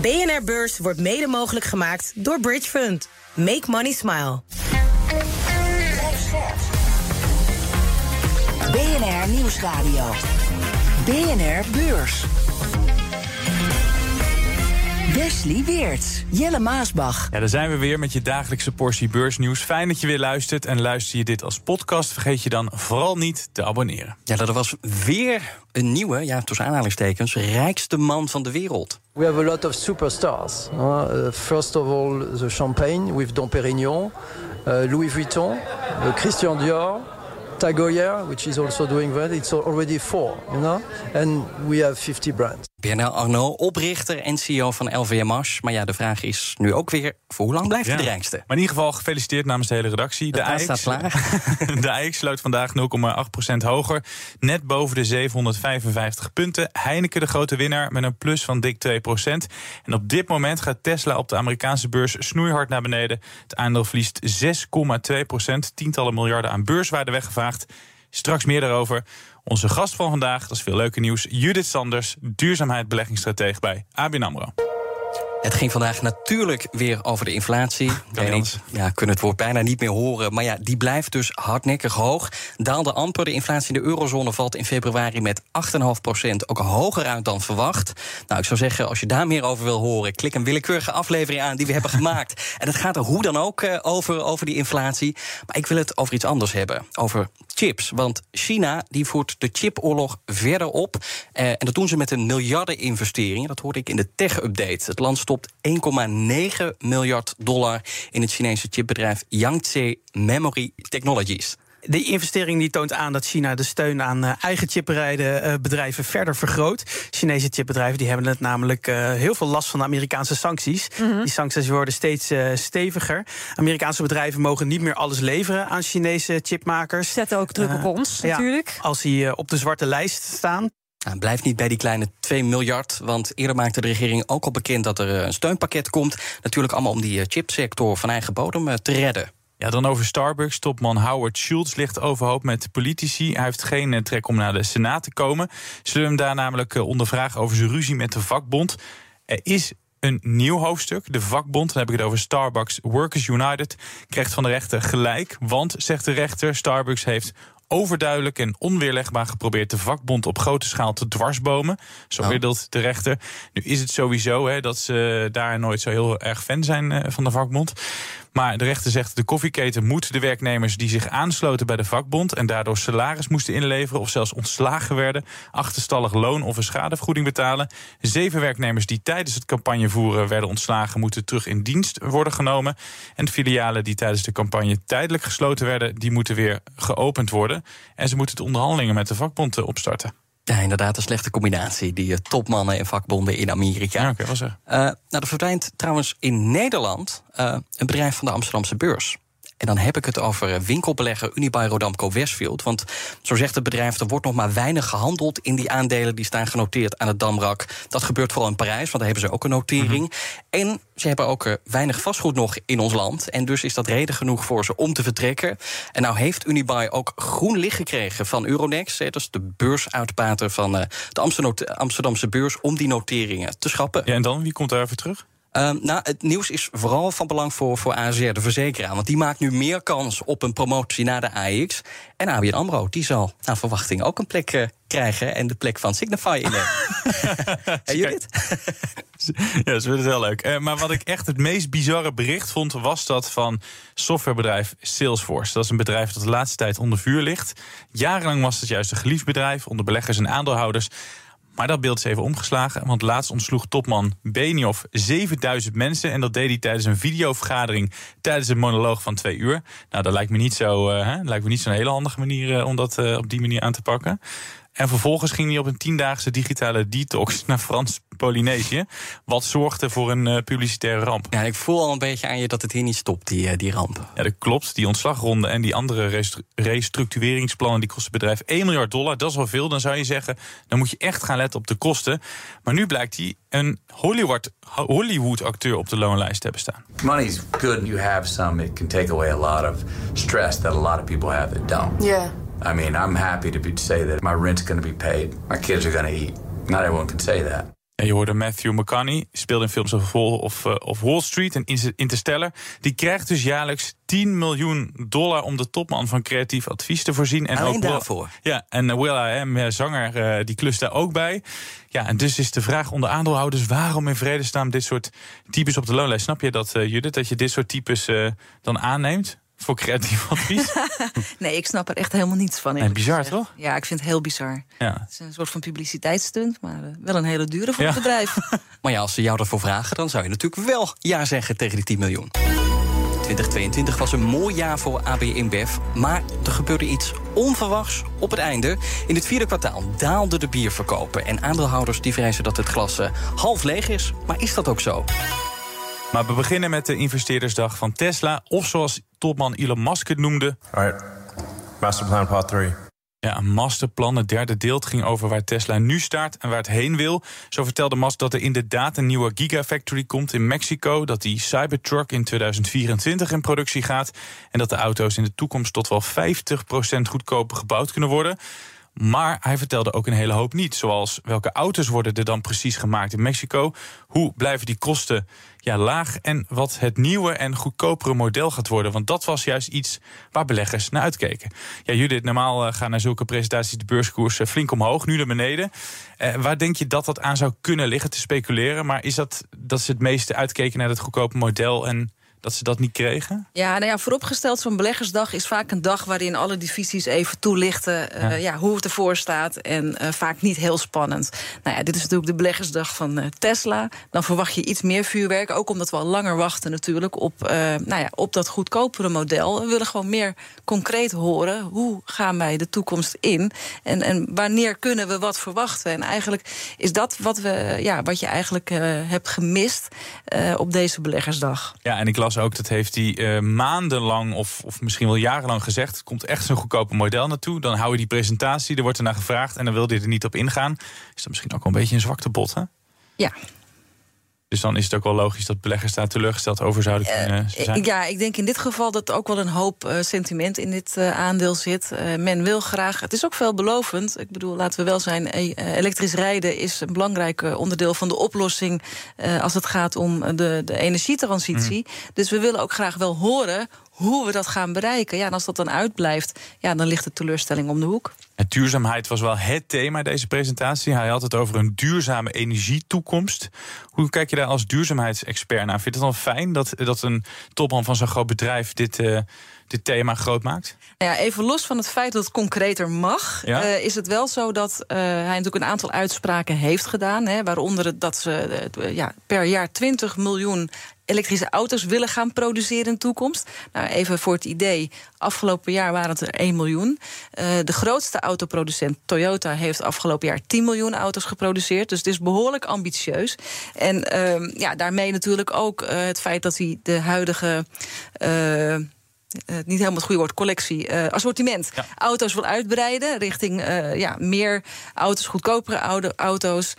BNR Beurs wordt mede mogelijk gemaakt door Bridge Fund. Make money smile. BNR Nieuwsradio. BNR Beurs. Wesley Weert, Jelle Maasbach. Ja, daar zijn we weer met je dagelijkse portie beursnieuws. Fijn dat je weer luistert. En luister je dit als podcast, vergeet je dan vooral niet te abonneren. Ja, dat was weer een nieuwe, ja, tussen aanhalingstekens, rijkste man van de wereld. We have a lot of superstars. Uh, first of all, the champagne with Dom Perignon, uh, Louis Vuitton, uh, Christian Dior, Tagoyer, which is also doing that. It's already four, you know? And we have 50 brands. BNL Arnaud, oprichter en CEO van LVMH. Maar ja, de vraag is nu ook weer, voor hoe lang blijft hij de rijkste? Maar in ieder geval gefeliciteerd namens de hele redactie. De AX staat klaar. de AX sloot vandaag 0,8% hoger. Net boven de 755 punten. Heineken de grote winnaar met een plus van dik 2%. En op dit moment gaat Tesla op de Amerikaanse beurs snoeihard naar beneden. Het aandeel verliest 6,2%. Tientallen miljarden aan beurswaarde weggevaagd. Straks meer daarover. Onze gast van vandaag, dat is veel leuke nieuws, Judith Sanders, duurzaamheid beleggingsstratege bij ABN AMRO. Het ging vandaag natuurlijk weer over de inflatie. We ja, kunnen het woord bijna niet meer horen. Maar ja, die blijft dus hardnekkig hoog. Daalde amper. De inflatie in de eurozone valt in februari met 8,5 procent. Ook hoger uit dan verwacht. Nou, ik zou zeggen, als je daar meer over wil horen... klik een willekeurige aflevering aan die we hebben gemaakt. En het gaat er hoe dan ook eh, over, over die inflatie. Maar ik wil het over iets anders hebben. Over chips. Want China die voert de chipoorlog verder op. Eh, en dat doen ze met een miljardeninvestering. Dat hoorde ik in de tech-update. Het land stopt 1,9 miljard dollar in het Chinese chipbedrijf Yangtze Memory Technologies. De investering die toont aan dat China de steun aan uh, eigen chipbedrijven uh, verder vergroot. Chinese chipbedrijven die hebben het namelijk uh, heel veel last van de Amerikaanse sancties. Mm -hmm. Die sancties worden steeds steviger. Amerikaanse bedrijven mogen niet meer alles leveren aan Chinese chipmakers. Zetten ook druk op ons natuurlijk. Ja, als die op de zwarte lijst staan. Nou, blijft niet bij die kleine 2 miljard. Want eerder maakte de regering ook al bekend dat er een steunpakket komt. Natuurlijk allemaal om die chipsector van eigen bodem te redden. Ja, dan over Starbucks. Topman Howard Schultz ligt overhoop met politici. Hij heeft geen trek om naar de Senaat te komen. Zullen hem daar namelijk ondervragen over zijn ruzie met de vakbond. Er is een nieuw hoofdstuk. De vakbond, dan heb ik het over Starbucks Workers United, krijgt van de rechter gelijk. Want, zegt de rechter, Starbucks heeft overduidelijk en onweerlegbaar geprobeerd de vakbond op grote schaal te dwarsbomen. Zo oh. oordeelt de rechter. Nu is het sowieso hè, dat ze daar nooit zo heel erg fan zijn van de vakbond. Maar de rechter zegt de koffieketen moet de werknemers die zich aansloten bij de vakbond en daardoor salaris moesten inleveren of zelfs ontslagen werden, achterstallig loon of een schadevergoeding betalen. Zeven werknemers die tijdens het campagnevoeren werden ontslagen, moeten terug in dienst worden genomen. En filialen die tijdens de campagne tijdelijk gesloten werden, die moeten weer geopend worden. En ze moeten de onderhandelingen met de vakbond opstarten. Ja, inderdaad, een slechte combinatie. Die uh, topmannen en vakbonden in Amerika. Ja, oké, okay, uh, nou, er verdwijnt trouwens in Nederland uh, een bedrijf van de Amsterdamse beurs. En dan heb ik het over winkelbelegger Unibail Rodamco Westfield. Want zo zegt het bedrijf, er wordt nog maar weinig gehandeld in die aandelen die staan genoteerd aan het Damrak. Dat gebeurt vooral in Parijs, want daar hebben ze ook een notering. Mm -hmm. En ze hebben ook uh, weinig vastgoed nog in ons land. En dus is dat reden genoeg voor ze om te vertrekken. En nou heeft Unibail ook groen licht gekregen van Euronext. Dat is de beursuitbater van uh, de Amsterdamse beurs om die noteringen te schrappen. Ja, en dan, wie komt daar even terug? Uh, nou, het nieuws is vooral van belang voor, voor ASR, de verzekeraar. Want die maakt nu meer kans op een promotie naar de AX. En ABN AMRO, die zal naar verwachting ook een plek uh, krijgen... en de plek van Signify innemen. hey, Judith? ja, dat is heel leuk. Uh, maar wat ik echt het meest bizarre bericht vond... was dat van softwarebedrijf Salesforce. Dat is een bedrijf dat de laatste tijd onder vuur ligt. Jarenlang was het juist een geliefd bedrijf... onder beleggers en aandeelhouders... Maar dat beeld is even omgeslagen, want laatst ontsloeg topman Benioff 7000 mensen. En dat deed hij tijdens een videovergadering tijdens een monoloog van twee uur. Nou, dat lijkt me niet zo, uh, lijkt me niet zo'n hele handige manier uh, om dat uh, op die manier aan te pakken. En vervolgens ging hij op een tiendaagse digitale detox naar Frans-Polynesië. Wat zorgde voor een uh, publicitaire ramp. Ja, ik voel al een beetje aan je dat het hier niet stopt, die, uh, die ramp. Ja, dat klopt. Die ontslagronde en die andere restructureringsplannen... die kosten het bedrijf 1 miljard dollar. Dat is wel veel. Dan zou je zeggen, dan moet je echt gaan letten op de kosten. Maar nu blijkt hij een Hollywood-acteur Hollywood op de loonlijst te hebben staan. Money is good you have some. It can take away a lot of stress that a lot of people have that don't. Yeah. I mean, I'm happy to be, say that my rent's going to be paid. My kids are going to eat. Not everyone can say that. En je hoorde Matthew McConaughey, speelde in films of, of, uh, of Wall Street en Interstellar. Die krijgt dus jaarlijks 10 miljoen dollar om de topman van creatief advies te voorzien. En Alleen ook daarvoor? Ja, en Will.i.am, zanger, uh, die klust daar ook bij. Ja, en dus is de vraag onder aandeelhouders... waarom in vredesnaam dit soort types op de loonlijst? Snap je dat, uh, Judith, dat je dit soort types uh, dan aanneemt? Voor creatief advies? nee, ik snap er echt helemaal niets van. En bizar, toch? Ja, ik vind het heel bizar. Ja. Het is een soort van publiciteitsstunt, maar eh, wel een hele dure voor het bedrijf. maar ja, als ze jou ervoor vragen, dan zou je natuurlijk wel ja zeggen tegen die 10 miljoen. 2022 was een mooi jaar voor AB InBev, maar er gebeurde iets onverwachts op het einde. In het vierde kwartaal daalden de bierverkopen en aandeelhouders die vrezen dat het glas uh, half leeg is. Maar is dat ook zo? Maar we beginnen met de investeerdersdag van Tesla. Of zoals topman Elon Musk het noemde. Right. Masterplan part 3. Ja, een masterplan, het derde deel, ging over waar Tesla nu staat en waar het heen wil. Zo vertelde Musk dat er inderdaad een nieuwe Gigafactory komt in Mexico. Dat die Cybertruck in 2024 in productie gaat. En dat de auto's in de toekomst tot wel 50% goedkoper gebouwd kunnen worden. Maar hij vertelde ook een hele hoop niet. Zoals welke auto's worden er dan precies gemaakt in Mexico? Hoe blijven die kosten ja, laag? En wat het nieuwe en goedkopere model gaat worden. Want dat was juist iets waar beleggers naar uitkeken. Ja, Judith, normaal eh, gaan naar zulke presentaties de beurskoers flink omhoog, nu naar beneden. Eh, waar denk je dat dat aan zou kunnen liggen te speculeren? Maar is dat dat ze het meeste uitkeken naar het goedkope model en dat ze dat niet kregen? Ja, nou ja, vooropgesteld, zo'n beleggersdag is vaak een dag waarin alle divisies even toelichten uh, ja. hoe het ervoor staat. En uh, vaak niet heel spannend. Nou ja, dit is natuurlijk de beleggersdag van uh, Tesla. Dan verwacht je iets meer vuurwerk. Ook omdat we al langer wachten natuurlijk op, nou ja, op dat goedkopere model. We willen gewoon meer concreet horen. Hoe gaan wij de toekomst in? En, en wanneer kunnen we wat verwachten? En eigenlijk is dat wat, we, ja, wat je eigenlijk hebt gemist op deze beleggersdag. Ja, en ik las ook, dat heeft hij uh, maandenlang of, of misschien wel jarenlang gezegd. Komt echt zo'n goedkope model naartoe. Dan hou je die presentatie, er wordt er naar gevraagd en dan wil hij er niet op ingaan. Is dat misschien ook wel een beetje een zwakte bot, hè? Ja, dus dan is het ook wel logisch dat beleggers daar teleurgesteld over zouden eh, kunnen zijn. ja, ik denk in dit geval dat er ook wel een hoop uh, sentiment in dit aandeel zit. men wil graag. Het is ook veelbelovend. Ik bedoel, laten we wel zijn. elektrisch rijden is een belangrijk onderdeel van de oplossing. als het gaat om de, de energietransitie. Mhm. Dus we willen ook graag wel horen hoe we dat gaan bereiken. Ja, en als dat dan uitblijft, ja, dan ligt de teleurstelling om de hoek. En duurzaamheid was wel het thema deze presentatie. Hij had het over een duurzame energietoekomst. Hoe kijk je daar als duurzaamheidsexpert naar? Vind je het dan fijn dat, dat een topman van zo'n groot bedrijf dit, uh, dit thema groot maakt? Nou ja, even los van het feit dat het concreter mag, ja? uh, is het wel zo dat uh, hij natuurlijk een aantal uitspraken heeft gedaan. Hè, waaronder dat ze ja, per jaar 20 miljoen elektrische auto's willen gaan produceren in de toekomst. Nou, even voor het idee. Afgelopen jaar waren het er 1 miljoen. Uh, de grootste autoproducent, Toyota, heeft afgelopen jaar 10 miljoen auto's geproduceerd. Dus het is behoorlijk ambitieus. En uh, ja, daarmee natuurlijk ook uh, het feit dat hij de huidige. Uh, uh, niet helemaal het goede woord, collectie, uh, assortiment. Ja. Auto's wil uitbreiden richting uh, ja, meer auto's, goedkopere oude auto's.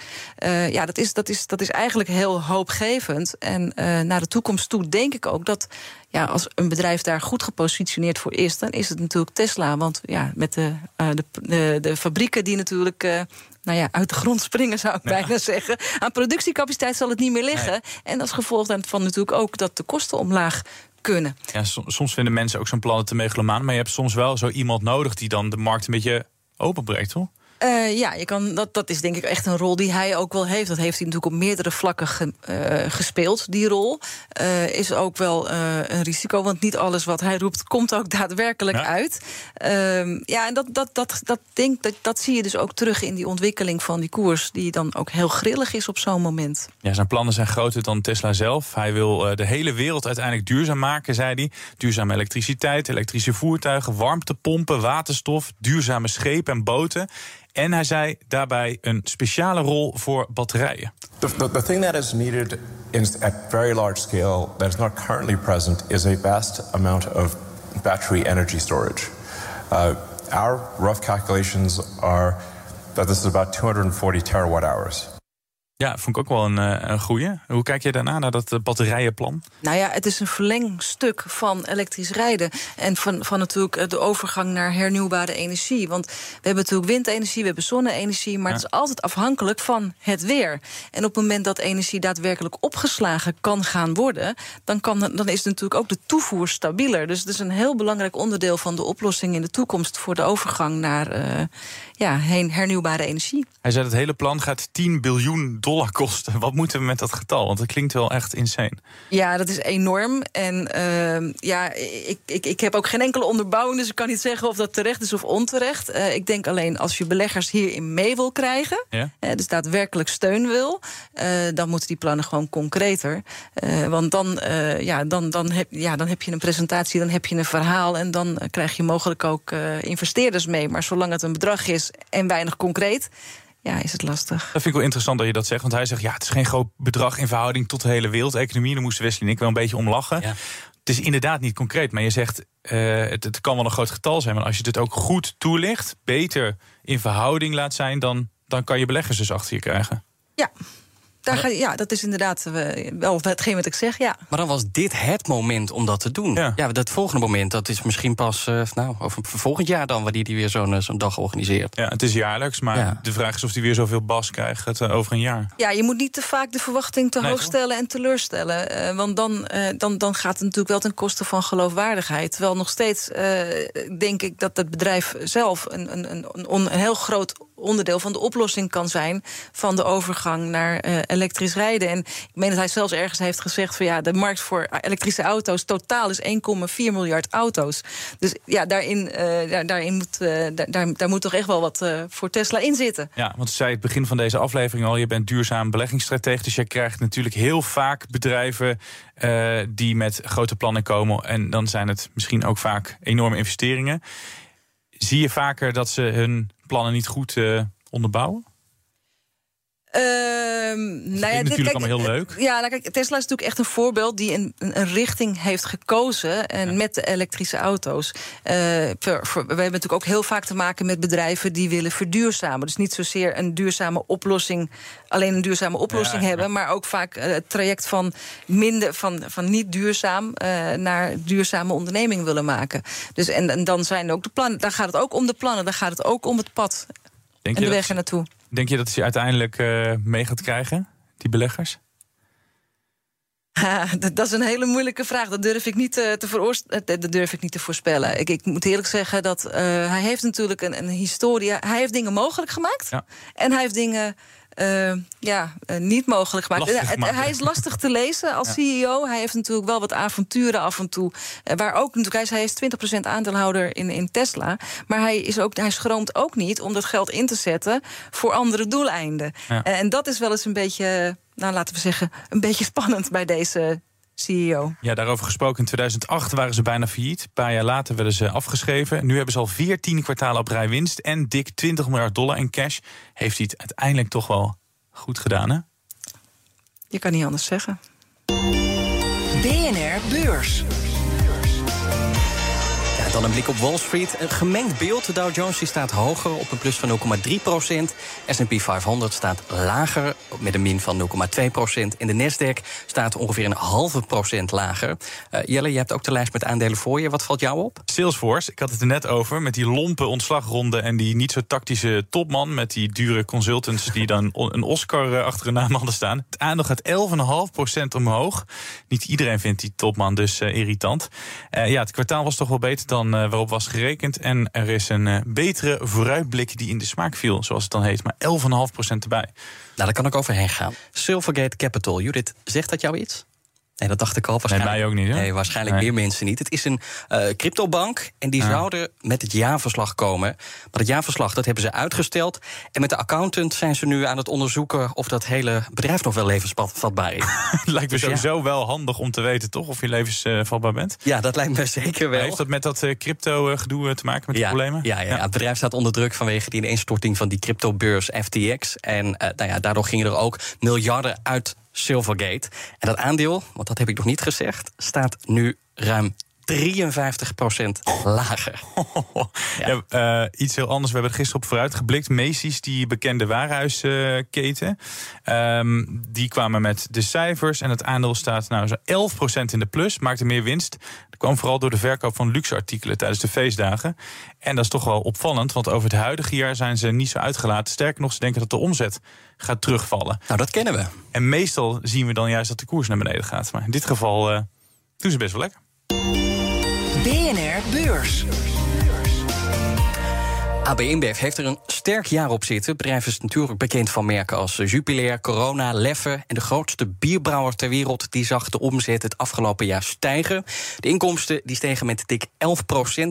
ja, dat is, dat, is, dat is eigenlijk heel hoopgevend. En naar de toekomst toe denk ik ook dat ja, als een bedrijf daar goed gepositioneerd voor is, dan is het natuurlijk Tesla. Want ja, met de, de, de, de, fabrieken die natuurlijk nou ja, uit de grond springen, zou ik ja. bijna zeggen. Aan productiecapaciteit zal het niet meer liggen. Nee. En als gevolg daarvan natuurlijk ook dat de kosten omlaag kunnen. Ja, soms vinden mensen ook zo'n plannen te megalomaan. Maar je hebt soms wel zo iemand nodig die dan de markt een beetje openbreekt, toch? Uh, ja, je kan, dat, dat is denk ik echt een rol die hij ook wel heeft. Dat heeft hij natuurlijk op meerdere vlakken ge, uh, gespeeld, die rol. Uh, is ook wel een risico, want niet alles wat hij roept... komt ook daadwerkelijk ja. uit. Ehm, ja, en dat, dat, dat, dat, denk, dat, dat zie je dus ook terug in die ontwikkeling van die koers... die dan ook heel grillig is op zo'n moment. Ja, zijn plannen zijn groter dan Tesla zelf. Hij wil de hele wereld uiteindelijk duurzaam maken, zei hij. Duurzame elektriciteit, elektrische voertuigen, warmtepompen, waterstof... duurzame schepen en boten... En hij zei daarbij een speciale rol voor batterijen. The, the, thing that is needed in, at very large scale that is not currently present is a vast amount of battery energy storage. Uh, our rough calculations are that this is about 240 terawatt hours. Ja, vond ik ook wel een, eh, een goeie. Hoe kijk je daarna naar dat eh, batterijenplan? Nou ja, het is een verlengstuk van elektrisch rijden. En van, van natuurlijk eh, de overgang naar hernieuwbare energie. Want we hebben natuurlijk windenergie, we hebben zonne-energie. Maar het is altijd afhankelijk van het weer. En op het moment dat energie daadwerkelijk opgeslagen kan gaan worden. dan, kan, dan is natuurlijk ook de toevoer stabieler. Dus het is een heel belangrijk onderdeel van de oplossing in de toekomst. voor de overgang naar uh, ja, hernieuwbare energie. Hij zei: het hele plan gaat 10 biljoen dollar dollar kosten. Wat moeten we met dat getal? Want het klinkt wel echt insane. Ja, dat is enorm. En uh, ja, ik, ik, ik heb ook geen enkele onderbouwing, dus ik kan niet zeggen of dat terecht is of onterecht. Uh, ik denk alleen als je beleggers hierin mee wil krijgen, ja? uh, dus daadwerkelijk steun wil, uh, dan moeten die plannen gewoon concreter. want dan, ja, dan, dan, heb, ja, dan heb je een presentatie, dan heb je een verhaal en dan krijg je mogelijk ook investeerders mee. Maar zolang het een bedrag is en weinig concreet ja, is het lastig. Dat vind ik wel interessant dat je dat zegt. Want hij zegt, ja, het is geen groot bedrag in verhouding tot de hele wereldeconomie. Daar moesten Wesley en ik wel een beetje om lachen. Ja. Het is inderdaad niet concreet, maar je zegt, uh, het, het, kan wel een groot getal zijn. Maar als je het ook goed toelicht, beter in verhouding laat zijn... dan, dan kan je beleggers dus achter je krijgen. Ja, daar ga, ja, dat is inderdaad uh, wel hetgeen wat ik zeg, ja. Maar dan was dit het moment om dat te doen. Ja, ja dat volgende moment, dat is misschien pas uh, nou, over volgend jaar dan... wanneer die weer zo'n uh, zo'n dag organiseert. Ja, het is jaarlijks, maar ja. de vraag is of hij weer zoveel bas krijgt het, over een jaar. Ja, je moet niet te vaak de verwachting te nee, hoog stellen en teleurstellen. want dan, dan, dan gaat het natuurlijk wel ten koste van geloofwaardigheid. Terwijl nog steeds denk ik dat het bedrijf zelf... een, een, een, een heel groot onderdeel van de oplossing kan zijn van de overgang naar uh, elektrisch rijden. En ik meen dat hij zelfs ergens heeft gezegd van ja, de markt voor elektrische auto's totaal is 1,4 miljard auto's. Dus ja, daarin, uh, daar, daarin moet, uh, daar, daar moet toch echt wel wat voor Tesla in zitten. Ja, want ze zei het begin van deze aflevering al, je bent duurzaam beleggingsstratege, dus je krijgt natuurlijk heel vaak bedrijven die met grote plannen komen en dan zijn het misschien ook vaak enorme investeringen. Zie je vaker dat ze hun plannen niet goed uh, onderbouwen? Uh, nou ja, dit natuurlijk allemaal heel leuk. Ja, nou kijk, Tesla is natuurlijk echt een voorbeeld die een, een richting heeft gekozen. En met de elektrische auto's. Uh, we hebben natuurlijk ook heel vaak te maken met bedrijven die willen verduurzamen. Dus niet zozeer een duurzame oplossing, alleen een duurzame oplossing hebben. Maar ook vaak uh, het traject van minder van, van niet duurzaam naar duurzame onderneming willen maken. Dus en, en dan zijn er ook de plannen. Daar gaat het ook om de plannen, daar gaat het ook om het pad. Denk en de weg er naartoe. Denk je dat ze uiteindelijk uh, mee gaat krijgen, die beleggers? Ha, dat is een hele moeilijke vraag. Dat durf ik niet uh, te, dat durf ik niet te voorspellen. Ik, ik moet eerlijk zeggen dat uh, hij heeft natuurlijk een, een historie. Hij heeft dingen mogelijk gemaakt. Ja. En hij heeft dingen uh, ja, uh, niet mogelijk gemaakt. gemaakt. Hij is lastig te lezen als ja. CEO. Hij heeft natuurlijk wel wat avonturen af en toe. Waar ook natuurlijk, hij is 20% aandeelhouder in, in Tesla. Maar hij, is ook, hij schroomt ook niet om dat geld in te zetten voor andere doeleinden. Ja. en dat is wel eens een beetje, nou laten we zeggen, een beetje spannend bij deze CEO. Ja, daarover gesproken. In 2008 waren ze bijna failliet. Een paar jaar later werden ze afgeschreven. Nu hebben ze al 14 kwartalen op rij winst en dik 20 miljard dollar in cash. Heeft hij het uiteindelijk toch wel goed gedaan, hè? Je kan niet anders zeggen. BNR Beurs. Dan een blik op Wall Street. Een gemengd beeld. De Dow Jones staat hoger op een plus van 0,3 procent. S&P 500 staat lager met een min van 0,2 procent. En de Nasdaq staat ongeveer een halve procent lager. Uh, Jelle, je hebt ook de lijst met aandelen voor je. Wat valt jou op? Salesforce, ik had het er net over. Met die lompe ontslagronde en die niet zo tactische topman... met die dure consultants die dan een Oscar eh, achter hun naam hadden staan. Het aandeel gaat 11,5 procent omhoog. Niet iedereen vindt die topman dus uh, irritant. Uh, ja, het kwartaal was toch wel beter dan dan uh, waarop was gerekend. En er is een uh, betere vooruitblik die in de smaak viel, zoals het dan heet. Maar 11,5% erbij. Nou, daar kan ik overheen gaan. Silvergate Capital, Judith, zegt dat jou iets? Nee, dat dacht ik al. Nee, mij ook niet. Hè? Nee, waarschijnlijk Nee. meer mensen niet. Het is een eh, cryptobank en die Ja. zouden met het jaarverslag komen. Maar het jaarverslag dat hebben ze uitgesteld. En met de accountant zijn ze nu aan het onderzoeken... of dat hele bedrijf nog wel levensvatbaar is. Het lijkt me Dus ja. sowieso wel handig om te weten, toch? Of je levensvatbaar bent. Ja, dat lijkt me zeker wel. Heeft dat met dat crypto-gedoe te maken, met die problemen? Ja, ja, ja, het bedrijf staat onder druk vanwege die ineenstorting van die cryptobeurs FTX. En eh, nou ja, daardoor gingen er ook miljarden uit Silvergate. En dat aandeel, want dat heb ik nog niet gezegd, staat nu ruim 53% lager. Ja. eh, iets heel anders. We hebben er gisteren op vooruit geblikt. Macy's, die bekende warenhuisketen. ehm, die kwamen met de cijfers. En het aandeel staat nou zo 11% in de plus. Maakte meer winst. Dat kwam vooral door de verkoop van luxe artikelen tijdens de feestdagen. En dat is toch wel opvallend. Want over het huidige jaar zijn ze niet zo uitgelaten. Sterker nog, ze denken dat de omzet gaat terugvallen. Nou, dat kennen we. En meestal zien we dan juist dat de koers naar beneden gaat. Maar in dit geval eh, doen ze best wel lekker. BNR Beurs. AB InBev heeft er een sterk jaar op zitten. Bedrijf is natuurlijk bekend van merken als Jupiler, Corona, Leffe. En de grootste bierbrouwer ter wereld die zag de omzet het afgelopen jaar stijgen. De inkomsten die stegen met dik 11%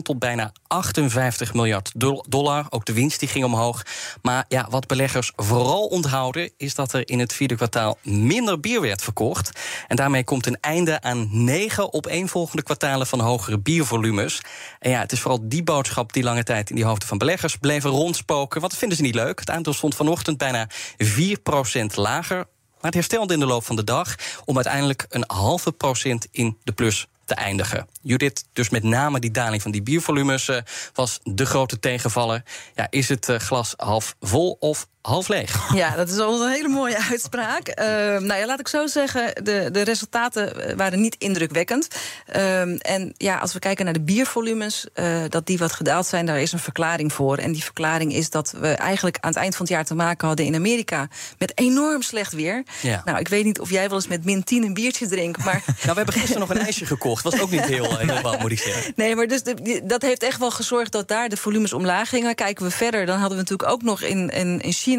tot bijna 58 miljard dol- dollar. Ook de winst die ging omhoog. Maar ja, wat beleggers vooral onthouden... is dat er in het vierde kwartaal minder bier werd verkocht. En daarmee komt een einde aan negen opeenvolgende kwartalen... van hogere biervolumes. En ja, het is vooral die boodschap die lange tijd in die hoofden van beleggers bleven rondspoken. Dat vinden ze niet leuk. Het aandeel stond vanochtend bijna 4% lager. Maar het herstelde in de loop van de dag... om uiteindelijk een halve procent in de plus te eindigen. Judith, dus met name die daling van die biervolumes eh, was de grote tegenvaller. Ja, is het eh, glas half vol of half leeg? Ja, dat is al een hele mooie uitspraak. Uh, nou ja, laat ik zo zeggen, de, de resultaten eh, waren niet indrukwekkend. Um, en ja, als we kijken naar de biervolumes, uh, dat die wat gedaald zijn, daar is een verklaring voor. En die verklaring is dat we eigenlijk aan het eind van het jaar te maken hadden in Amerika met enorm slecht weer. Ja. Nou, ik weet niet of jij wel eens met min 10 een biertje drinkt, maar. nou, we hebben gisteren nog een ijsje gekocht. Was ook niet heel, heel wat, moet ik zeggen. Nee, maar dus de, dat heeft echt wel gezorgd dat daar de volumes omlaag gingen. Kijken we verder, dan hadden we natuurlijk ook nog in, in, in China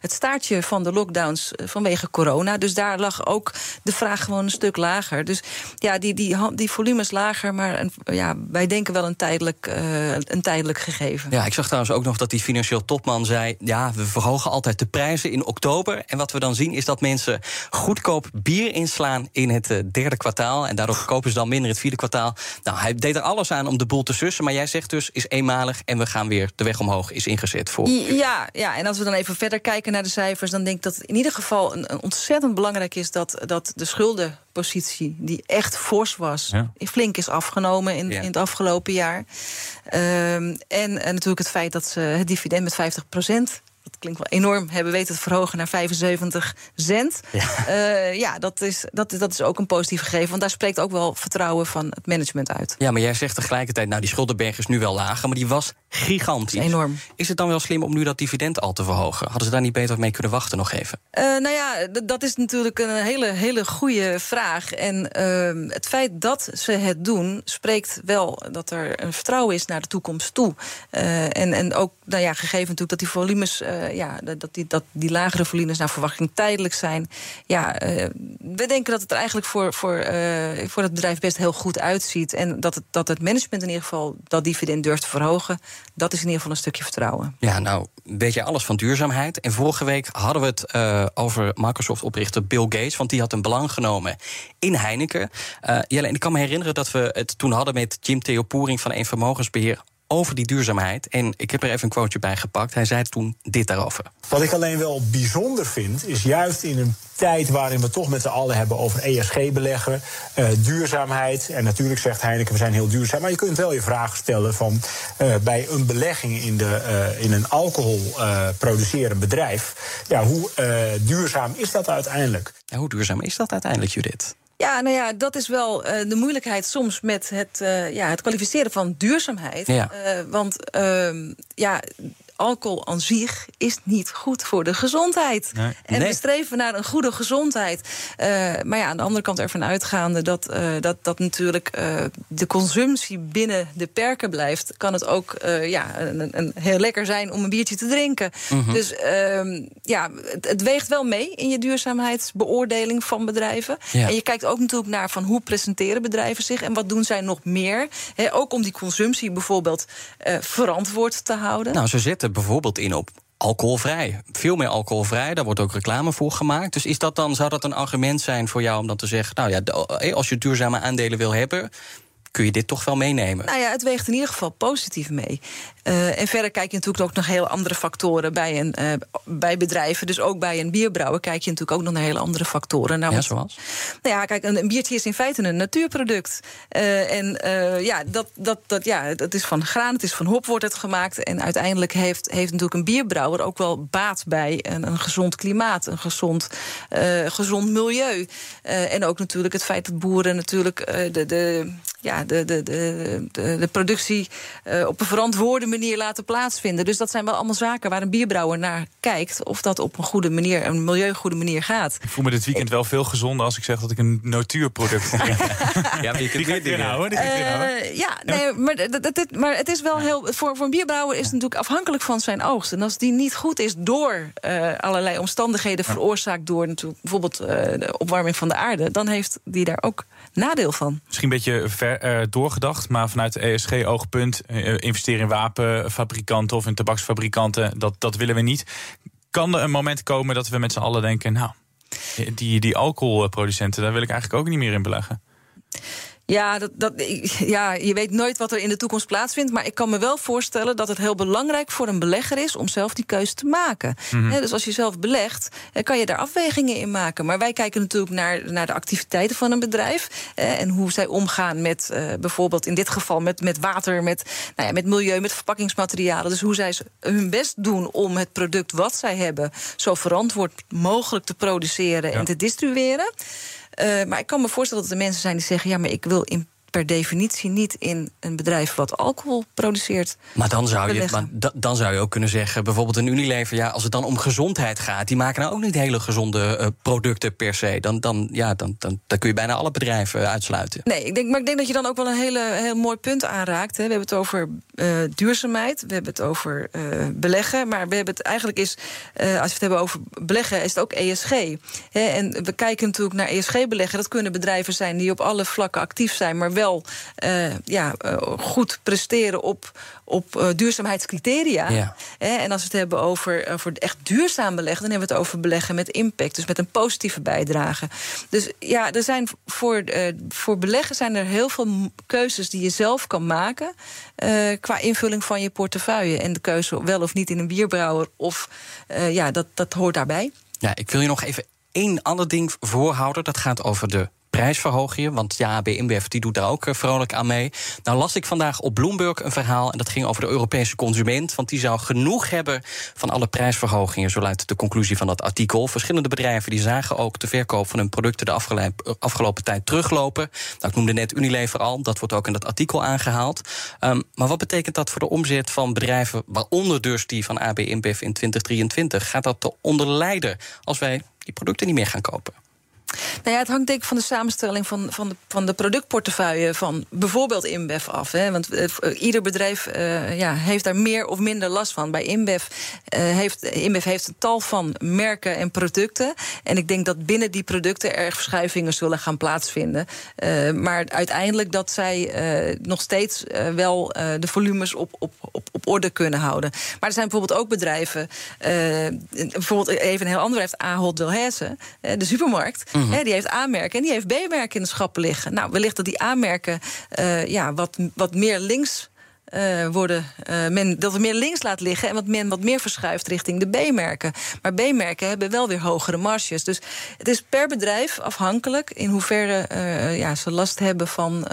het staartje van de lockdowns vanwege corona. Dus daar lag ook de vraag gewoon een stuk lager. Dus ja, die, die, die volumes lager, maar een, ja, wij denken wel een tijdelijk, uh, een tijdelijk gegeven. Ja, ik zag trouwens ook nog dat die financieel topman zei... ja, we verhogen altijd de prijzen in oktober. En wat we dan zien is dat mensen goedkoop bier inslaan in het uh, derde kwartaal. En daardoor kopen ze dan minder in het vierde kwartaal. Nou, hij deed er alles aan om de boel te sussen. Maar jij zegt dus, is eenmalig en we gaan weer de weg omhoog is ingezet voor. Ja, ja, en als we dan even verder kijken naar de cijfers, dan denk ik dat het in ieder geval een, een ontzettend belangrijk is dat, dat de schuldenpositie, die echt fors was, ja. flink is afgenomen in, ja. in het afgelopen jaar. Um, en, en natuurlijk het feit dat ze het dividend met 50 dat klinkt wel enorm, hebben weten te verhogen naar 75 cent. Ja, uh, ja dat, is, dat, dat is ook een positief gegeven. Want daar spreekt ook wel vertrouwen van het management uit. Ja, maar jij zegt tegelijkertijd, nou die schuldenberg is nu wel lager... maar die was gigantisch. Is enorm. Is het dan wel slim om nu dat dividend al te verhogen? Hadden ze daar niet beter mee kunnen wachten nog even? Uh, nou ja, dat is natuurlijk een hele, hele goede vraag. En uh, het feit dat ze het doen, spreekt wel dat er een vertrouwen is naar de toekomst toe. Uh, en, en ook, nou ja, gegeven natuurlijk dat die volumes uh, ja, dat, die, dat die lagere volumes naar verwachting tijdelijk zijn. Ja, uh, we denken dat het er eigenlijk voor, voor, uh, voor het bedrijf best heel goed uitziet. En dat het, dat het management in ieder geval dat dividend durft te verhogen. Dat is in ieder geval een stukje vertrouwen. Ja, nou, weet je alles van duurzaamheid. En vorige week hadden we het over Microsoft-oprichter Bill Gates. Want die had een belang genomen in Heineken. Jelle, en ik kan me herinneren dat we het toen hadden met Jim Theopoering van een vermogensbeheer over die duurzaamheid. En ik heb er even een quoteje bij gepakt. Hij zei toen dit daarover. Wat ik alleen wel bijzonder vind, is juist in een tijd waarin we toch met z'n allen hebben over ESG-beleggen, uh, duurzaamheid. En natuurlijk zegt Heineken, we zijn heel duurzaam. Maar je kunt wel je vraag stellen van uh, bij een belegging in, de, uh, in een alcohol producerend bedrijf. Ja, hoe duurzaam is dat uiteindelijk? Ja, hoe duurzaam is dat uiteindelijk, Judith? Ja, nou ja, dat is wel uh, de moeilijkheid soms met het, uh, ja, het kwalificeren van duurzaamheid. Ja. Uh, want ja, alcohol aan zich is niet goed voor de gezondheid. Nee. En Nee. we streven naar een goede gezondheid. Eh, maar ja, aan de andere kant ervan uitgaande dat, eh, dat, dat natuurlijk eh, de consumptie binnen de perken blijft, kan het ook ja, een, een heel lekker zijn om een biertje te drinken. Mhm. Dus ehm, ja, het, het weegt wel mee in je duurzaamheidsbeoordeling van bedrijven. Ja. En je kijkt ook natuurlijk naar van hoe presenteren bedrijven zich en wat doen zij nog meer. Ook om die consumptie bijvoorbeeld verantwoord te houden. Nou, ze bijvoorbeeld in op alcoholvrij. Veel meer alcoholvrij, daar wordt ook reclame voor gemaakt. Dus is dat dan, zou dat een argument zijn voor jou om dan te zeggen... nou ja, eh, als je duurzame aandelen wil hebben... kun je dit toch wel meenemen? Nou ja, het weegt in ieder geval positief mee. Eh, en verder kijk je natuurlijk ook naar heel andere factoren bij, een, eh, bij bedrijven. Dus ook bij een bierbrouwer kijk je natuurlijk ook nog naar hele andere factoren. Nou, Ja, zoals? Nou ja, kijk, een, een biertje is in feite een natuurproduct. Eh, en ja, dat, dat, dat, ja, dat is van graan, het is van hop wordt het gemaakt. En uiteindelijk heeft, heeft natuurlijk een bierbrouwer ook wel baat bij een, een gezond klimaat, een gezond, gezond milieu. En ook natuurlijk het feit dat boeren natuurlijk de, de, ja, de, de, de, de, de productie eh, op een verantwoorde manier laten plaatsvinden. Dus dat zijn wel allemaal zaken waar een bierbrouwer naar kijkt. Of dat op een goede manier, een milieugoede manier gaat. Ik voel me dit weekend wel veel gezonder als ik zeg dat ik een natuurproduct drink. ja, maar je ik erin houden. Eh, ja, nee, maar, dat, dat, dat- maar het is wel heel. Voor, voor een bierbrouwer is het natuurlijk afhankelijk van zijn oogst. En als die niet goed is door eh, allerlei omstandigheden veroorzaakt door natuurlijk bijvoorbeeld eh, de opwarming van de aarde, dan heeft die daar ook nadeel van. Misschien een beetje ver eh, doorgedacht, maar vanuit ESG-oogpunt... eh, investeren in wapenfabrikanten of in tabaksfabrikanten, dat, dat willen we niet. Kan er een moment komen dat we met z'n allen denken... nou, die, die alcoholproducenten, daar wil ik eigenlijk ook niet meer in beleggen? Ja, dat, dat, ja, je weet nooit wat er in de toekomst plaatsvindt. Maar ik kan me wel voorstellen dat het heel belangrijk voor een belegger is om zelf die keuze te maken. Mhm. Dus als je zelf belegt, eh, kan je daar afwegingen in maken. Maar wij kijken natuurlijk naar, naar de activiteiten van een bedrijf. eh, en hoe zij omgaan met eh, bijvoorbeeld in dit geval met, met water, met, nou ja, met milieu, met verpakkingsmaterialen. Dus hoe zij hun best doen om het product wat zij hebben zo verantwoord mogelijk te produceren Ja. en te distribueren. Eh, maar ik kan me voorstellen dat er mensen zijn die zeggen: ja, maar ik wil in, per definitie niet in een bedrijf wat alcohol produceert. Maar dan zou, je, beleggen. maar da- dan zou je ook kunnen zeggen, bijvoorbeeld een Unilever, ja, als het dan om gezondheid gaat, die maken nou ook niet hele gezonde eh, producten per se. Dan, dan, ja, dan, dan, dan kun je bijna alle bedrijven eh, uitsluiten. Nee, ik denk, maar ik denk dat je dan ook wel een hele, heel mooi punt aanraakt. Hè. We hebben het over eh, duurzaamheid, we hebben het over beleggen. Maar we hebben het eigenlijk is, als we het hebben over beleggen, is het ook ESG. Hè. En we kijken natuurlijk naar ESG-beleggen. Dat kunnen bedrijven zijn die op alle vlakken actief zijn, maar wel eh, ja, eh, goed presteren op, op eh, duurzaamheidscriteria. Ja. Hè, en als we het hebben over, over echt duurzaam beleggen, dan hebben we het over beleggen met impact, dus met een positieve bijdrage. Dus ja, er zijn voor, voor beleggen zijn er heel veel keuzes die je zelf kan maken qua invulling van je portefeuille. En de keuze wel of niet in een bierbrouwer, of ja, dat, dat hoort daarbij. Ja, ik wil je nog even één ander ding voorhouden. Dat gaat over de prijsverhogingen. Want ja, InBev die doet daar ook eh, vrolijk aan mee. Nou las ik vandaag op Bloomberg een verhaal... en dat ging over de Europese consument. Want die zou genoeg hebben van alle prijsverhogingen... zo luidt de conclusie van dat artikel. Verschillende bedrijven die zagen ook de verkoop van hun producten... de eh, afgelopen tijd teruglopen. Nou, ik noemde net Unilever al, dat wordt ook in dat artikel aangehaald. Ehm, maar wat betekent dat voor de omzet van bedrijven... waaronder dus die van AB InBev in 2023? Gaat dat eronder lijden als wij die producten niet meer gaan kopen? Nou ja, het hangt denk ik van de samenstelling van, van, de, van de productportefeuille van bijvoorbeeld InBev af. Hè? Want eh, eh, ieder bedrijf eh, ja, heeft daar meer of minder last van. Bij InBev, heeft InBev heeft een tal van merken en producten. En ik denk dat binnen die producten er verschuivingen zullen gaan plaatsvinden. Maar uiteindelijk dat zij nog steeds wel de volumes op, op, op, op orde kunnen houden. Maar er zijn bijvoorbeeld ook bedrijven, bijvoorbeeld even een heel ander bedrijf, Ahold Delhaize, de supermarkt. Mhm. Die heeft A-merken en die heeft B-merken in de schappen liggen. Nou, wellicht dat die A-merken eh, ja, wat, wat meer links. eh, worden, eh, men, dat het meer links laat liggen en wat men wat meer verschuift richting de B-merken. Maar B-merken hebben wel weer hogere marges. Dus het is per bedrijf afhankelijk in hoeverre ja, ze last hebben van,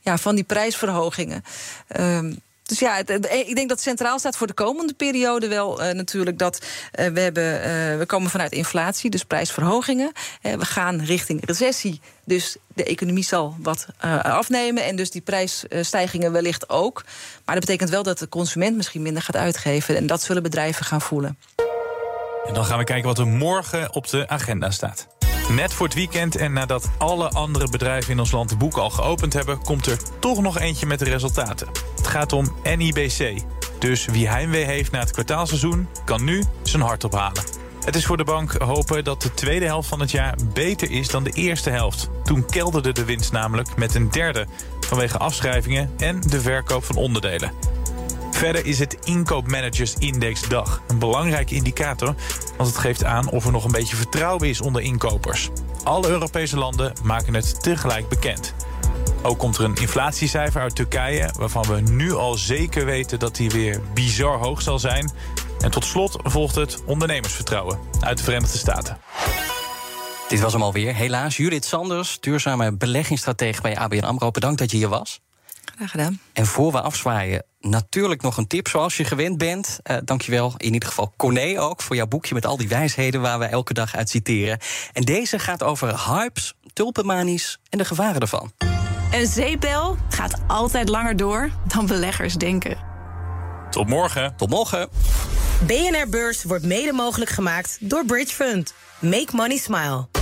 ja, van die prijsverhogingen. Ehm, Dus ja, ik denk dat centraal staat voor de komende periode wel natuurlijk dat we, hebben, we komen vanuit inflatie, dus prijsverhogingen. we gaan richting recessie. Dus de economie zal wat afnemen en dus die prijsstijgingen wellicht ook. Maar dat betekent wel dat de consument misschien minder gaat uitgeven. En dat zullen bedrijven gaan voelen. En dan gaan we kijken wat er morgen op de agenda staat. Net voor het weekend en nadat alle andere bedrijven in ons land de boeken al geopend hebben, komt er toch nog eentje met de resultaten. Het gaat om NIBC. Dus wie heimwee heeft na het kwartaalseizoen, kan nu zijn hart ophalen. Het is voor de bank hopen dat de tweede helft van het jaar beter is dan de eerste helft. Toen kelderde de winst namelijk met een derde vanwege afschrijvingen en de verkoop van onderdelen. Verder is het inkoopmanagersindex-dag een belangrijke indicator, want het geeft aan of er nog een beetje vertrouwen is onder inkopers. Alle Europese landen maken het tegelijk bekend. Ook komt er een inflatiecijfer uit Turkije, waarvan we nu al zeker weten dat die weer bizar hoog zal zijn. En tot slot volgt het ondernemersvertrouwen uit de Verenigde Staten. Dit was hem alweer. Helaas, Judith Sanders, duurzame beleggingsstratege bij ABN AMRO. Bedankt dat je hier was. Graag gedaan. En voor we afzwaaien, natuurlijk nog een tip zoals je gewend bent. Uh, dankjewel in ieder geval Corné ook voor jouw boekje met al die wijsheden waar we elke dag uit citeren. En deze gaat over hypes, tulpenmanies en de gevaren ervan. Een zeepbel gaat altijd langer door dan beleggers denken. Tot morgen. Tot morgen. BNR Beurs wordt mede mogelijk gemaakt door Bridge Fund. Make money smile.